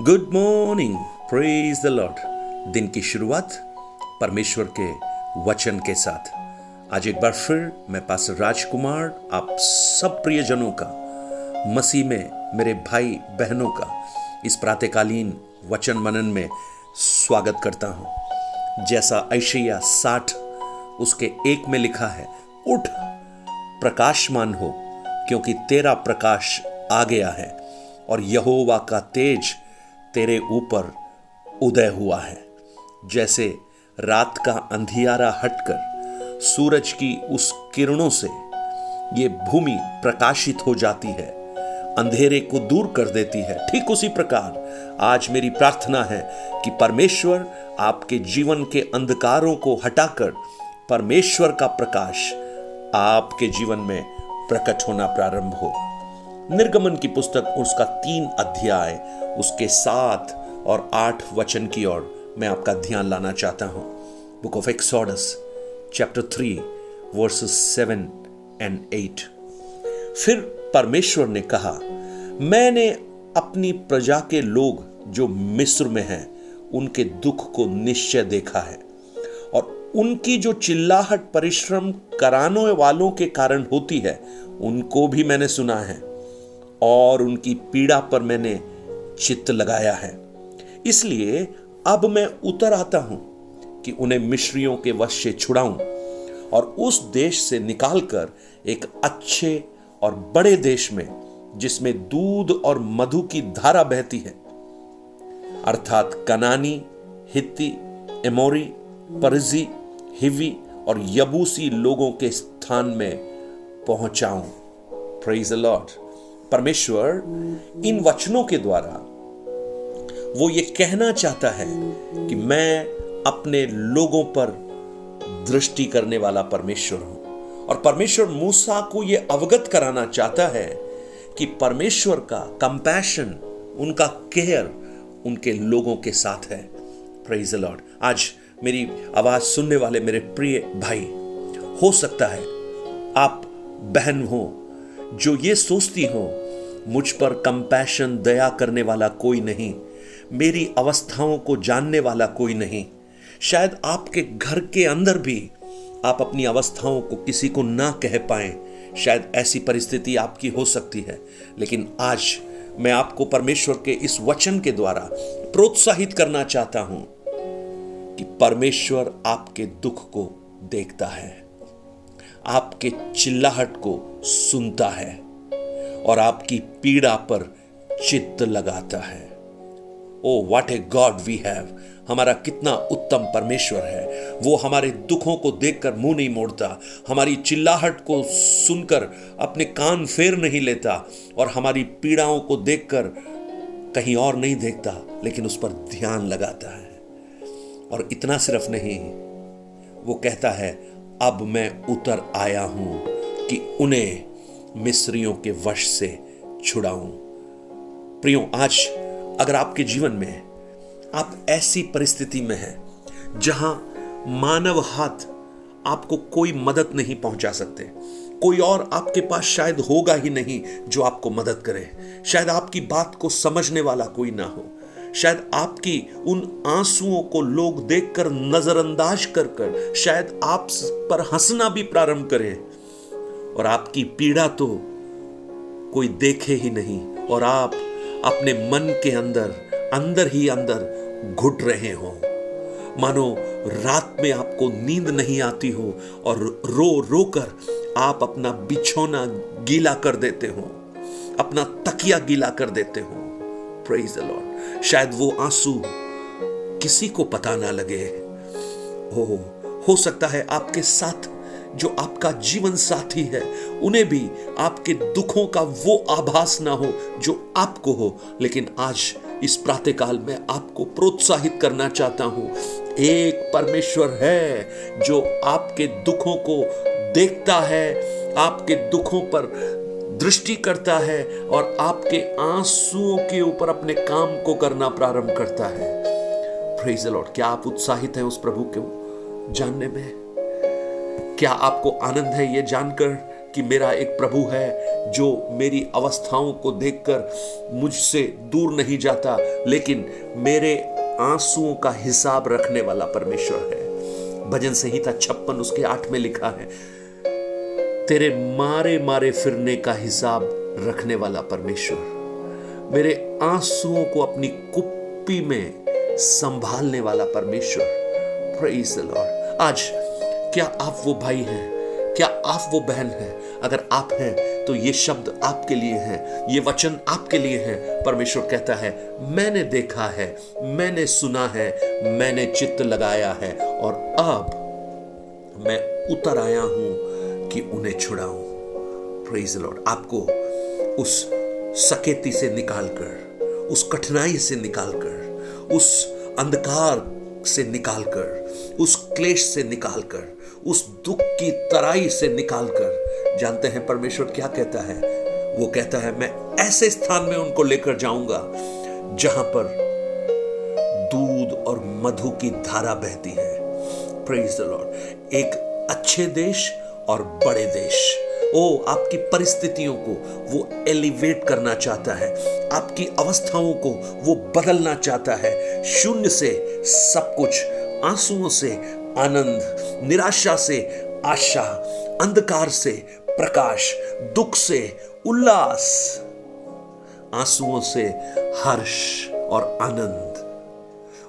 Good morning praise the lord दिन की शुरुआत परमेश्वर के वचन के साथ। आज एक बार फिर मैं पास राजकुमार, आप सब प्रियजनों का, मसीह में, मेरे भाई बहनों का, इस प्रातकालीन वचन मनन में स्वागत करता हूँ। जैसा ऐशिया साठ, उसके एक में लिखा है, उठ, प्रकाशमान हो, क्योंकि तेरा प्रकाश आ गया है, और यहोवा का तेज तेरे ऊपर उदय हुआ है। जैसे रात का अंधियारा हटकर सूरज की उस किरणों से ये भूमि प्रकाशित हो जाती है, अंधेरे को दूर कर देती है। ठीक उसी प्रकार आज मेरी प्रार्थना है कि परमेश्वर आपके जीवन के अंधकारों को हटाकर परमेश्वर का प्रकाश आपके जीवन में प्रकट होना प्रारंभ हो। निर्गमन की पुस्तक उसका तीन अध्याय, उसके सात और आठ वचन की ओर मैं आपका ध्यान लाना चाहता हूँ। Book of Exodus chapter three verses seven and eight फिर परमेश्वर ने कहा, मैंने अपनी प्रजा के लोग जो मिस्र में हैं, उनके दुख को निश्चय देखा है। और उनकी जो चिल्लाहट, परिश्रम कराने वालों के कारण होती है, उनको भी मैंने सुना है। और उनकी पीड़ा पर मैंने चित्त लगाया है। इसलिए अब मैं उतर आता हूँ कि उन्हें मिश्रियों के वश से छुड़ाऊं और उस देश से निकालकर एक अच्छे और बड़े देश में, जिसमें दूध और मधु की धारा बहती है, अर्थात कनानी, हित्ती, एमोरी, परजी, हिवी और यबूसी लोगों के स्थान में पहुंचाऊं। प्रेज लॉर्ड परमेश्वर इन वचनों के द्वारा वो ये कहना चाहता है कि मैं अपने लोगों पर दृष्टि करने वाला परमेश्वर हूँ। और परमेश्वर मूसा को यह अवगत कराना चाहता है कि परमेश्वर का कंपैशन उनका केयर उनके लोगों के साथ है। प्रेज लॉर्ड आज मेरी आवाज़ सुनने वाले मेरे प्रिय भाई, हो सकता है आप बहन हो, जो ये सोचती हो मुझ पर कंपैशन दया करने वाला कोई नहीं। मेरी अवस्थाओं को जानने वाला कोई नहीं। शायद आपके घर के अंदर भी आप अपनी अवस्थाओं को किसी को ना कह पाए। शायद ऐसी परिस्थिति आपकी हो सकती है। लेकिन आज मैं आपको परमेश्वर के इस वचन के द्वारा प्रोत्साहित करना चाहता हूँ कि परमेश्वर आपके दुख को देखता है, आपके चिल्लाहट को सुनता है। और आपकी पीड़ा पर चित्त लगाता है। ओ what a god we have हमारा कितना उत्तम परमेश्वर है। वो हमारे दुखों को देखकर मुँह नहीं मोड़ता। हमारी चिल्लाहट को सुनकर अपने कान फेर नहीं लेता। और हमारी पीड़ाओं को देखकर कहीं और नहीं देखता, लेकिन उस पर ध्यान लगाता है। और इतना सिर्फ़ नहीं, वो कहता है, अब मैं उतर आया हूँ कि उन्हें मिस्रियों के वश से छुड़ाऊं। प्रियो, आज अगर आपके जीवन में आप ऐसी परिस्थिति में हैं जहाँ मानव हाथ आपको कोई मदद नहीं पहुँचा सकते, कोई और आपके पास शायद होगा ही नहीं जो आपको मदद करे। शायद आपकी बात को समझने वाला कोई ना हो। शायद आपकी उन आंसुओं को लोग देखकर नजरअंदाज कर कर शायद आप पर हंसना भी प्रारंभ करें। और आपकी पीड़ा तो कोई देखे ही नहीं, और आप अपने मन के अंदर अंदर ही अंदर घुट रहे हो। मानो रात में आपको नींद नहीं आती हो, और रो रो कर आप अपना बिछोना गीला कर देते हो, अपना तकिया गीला कर देते हो। प्रेज लॉर्ड शायद वो आँसू किसी को पता ना लगे। हो हो सकता है आपके साथ जो आपका जीवन साथी है, उन्हें भी आपके दुखों का वो आभास ना हो जो आपको हो। लेकिन आज इस प्रातःकाल में आपको प्रोत्साहित करना चाहता हूँ। एक परमेश्वर है जो आपके दुखों को देखता है, आपके दुखों पर दृष्टि करता है और आपके आंसुओं के ऊपर अपने काम को करना प्रारंभ करता है। लॉर्ड क्या आप उत्साहित हैं उस प्रभु को जानने में? क्या आपको आनंद है यह जानकर कि मेरा एक प्रभु है जो मेरी अवस्थाओं को देखकर मुझसे दूर नहीं जाता, लेकिन मेरे आंसुओं का हिसाब रखने वाला परमेश्वर है। भजन संहिता छप्पन उसके आठ में लिखा है, तेरे मारे मारे फिरने का हिसाब रखने वाला परमेश्वर, मेरे आंसुओं को अपनी कुप्पी में संभालने वाला परमेश्वर। लॉर्ड आज क्या आप वो भाई हैं? क्या आप वो बहन हैं? अगर आप हैं तो ये शब्द आपके लिए हैं, ये वचन आपके लिए हैं। परमेश्वर कहता है, मैंने देखा है, मैंने सुना है, मैंने चित्त लगाया है, और अब मैं उतर आया हूँ कि उन्हें छुड़ाऊं। प्रेज लॉर्ड आपको उस सकेती से निकालकर, उस कठिनाई से निकालकर, उस अंधकार से निकालकर, उस क्लेश से निकालकर, उस दुख की तराई से निकालकर, जानते हैं परमेश्वर क्या कहता है? वो कहता है, मैं ऐसे स्थान में उनको लेकर जाऊँगा, जहाँ पर दूध और मधु की धारा बहती है। प्रेज द लॉर्ड एक अच्छे देश और बड़े देश। ओ, आपकी परिस्थितियों को वो एलिवेट करना चाहता है। आपकी अवस्थाओं को वो बदलना चाहता है। शून्य से सब कुछ, आंसुओं से आनंद, निराशा से आशा, अंधकार से प्रकाश, दुख से उल्लास, आंसुओं से हर्ष और आनंद।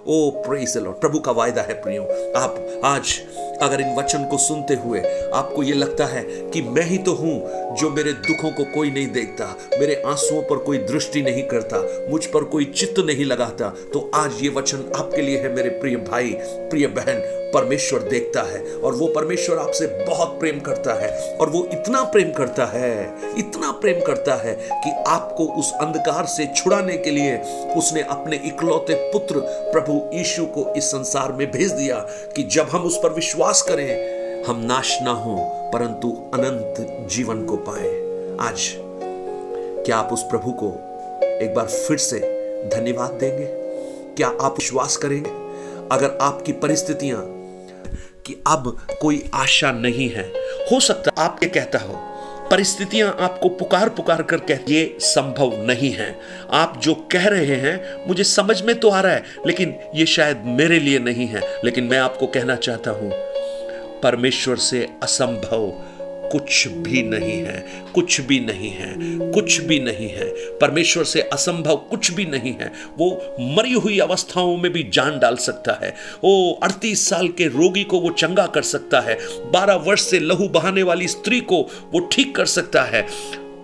ओ प्रेज लॉर्ड प्रभु का वायदा है प्रियो। आप आज अगर इन वचन को सुनते हुए आपको ये लगता है कि मैं ही तो हूँ जो मेरे दुखों को कोई नहीं देखता, मेरे आंसुओं पर कोई दृष्टि नहीं करता, मुझ पर कोई चित्त नहीं लगाता तो आज ये वचन आपके लिए है मेरे प्रिय भाई, प्रिय बहन परमेश्वर देखता है और वो परमेश्वर आपसे बहुत प्रेम करता है और वो इतना प्रेम करता है, इतना प्रेम करता है कि आपको उस अंधकार से छुड़ाने के लिए उसने अपने इकलौते पुत्र प्रभु यीशु को इस संसार में भेज दिया कि जब हम उस पर विश्वास करें, हम नाश ना हो, परंतु अनंत जीवन को पाए। आज, क्या आप उस प्रभु को एक बार फिर से धन्यवाद देंगे? क्या आप विश्वास करेंगे? अगर आपकी परिस्थितियाँ कि अब कोई आशा नहीं है। हो सकता आप ये कहता हो, परिस्थितियाँ आपको पुकार पुकार कर कह, ये संभव नहीं है। आप जो कह रहे हैं, मुझे समझ में तो आ रहा है, लेकिन ये शायद मेरे लिए नहीं है। लेकिन मैं आपको कहना चाहता हूँ, परमेश्वर से असंभव कुछ भी नहीं है, कुछ भी नहीं है, कुछ भी नहीं है। परमेश्वर से असंभव कुछ भी नहीं है। वो मरी हुई अवस्थाओं में भी जान डाल सकता है। वो अड़तीस साल के रोगी को वो चंगा कर सकता है। बारह वर्ष से लहू बहाने वाली स्त्री को वो ठीक कर सकता है।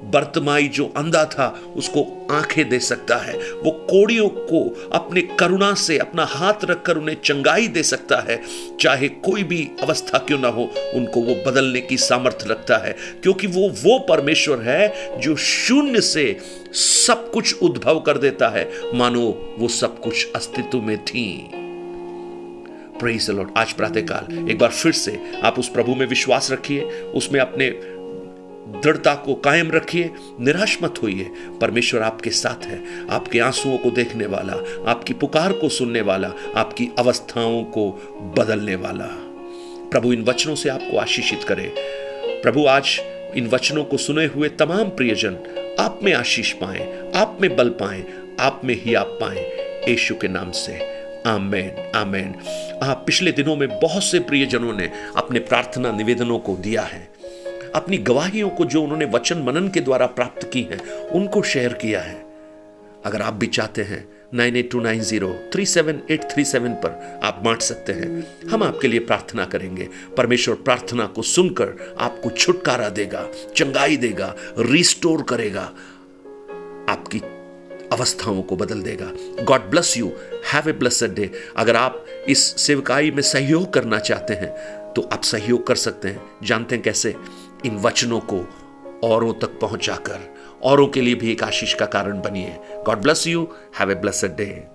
बर्तमाई जो अंधा था, उसको आँखें दे सकता है। वो कोड़ियों को अपने करुणा से, अपना हाथ रखकर उन्हें चंगाई दे सकता है। चाहे कोई भी अवस्था क्यों ना हो, उनको वो बदलने की सामर्थ्य रखता है, क्योंकि वो वो परमेश्वर है जो शून्य से सब कुछ उद्भव कर देता है। मानो वो सब कुछ अस्तित्व में थी। प्रेज लॉर्ड आज प्रातःकाल, एक बार फिर से आप उस प्रभु में विश्वास रखिए, उसमें अपने दृढ़ता को कायम रखिए, निराश मत होइए। परमेश्वर आपके साथ है, आपके आंसुओं को देखने वाला, आपकी पुकार को सुनने वाला, आपकी अवस्थाओं को बदलने वाला। प्रभु, इन वचनों से आपको आशीषित करे। प्रभु, आज इन वचनों को सुने हुए तमाम प्रियजन आप में आशीष पाए, आप में बल पाए, आप में ही आप पाए, यशु के नाम से। आमेन आमेन। आप पिछले दिनों में बहुत से प्रियजनों ने अपने प्रार्थना निवेदनों को दिया है। अपनी गवाहियों को जो उन्होंने वचन मनन के द्वारा प्राप्त की है, उनको शेयर किया है। अगर आप भी चाहते हैं nine eight two nine zero three seven eight three seven पर आप बांट सकते हैं। हम आपके लिए प्रार्थना करेंगे। परमेश्वर प्रार्थना को सुनकर आपको छुटकारा देगा, चंगाई देगा रिस्टोर करेगा। आपकी अवस्थाओं को बदल देगा। God bless you have a blessed day अगर आप इस सेवकाई में सहयोग करना चाहते हैं तो आप सहयोग कर सकते हैं। जानते हैं कैसे? इन वचनों को औरों तक पहुंचाकर, औरों के लिए भी एक आशीष का कारण बनिए। God bless you have a blessed day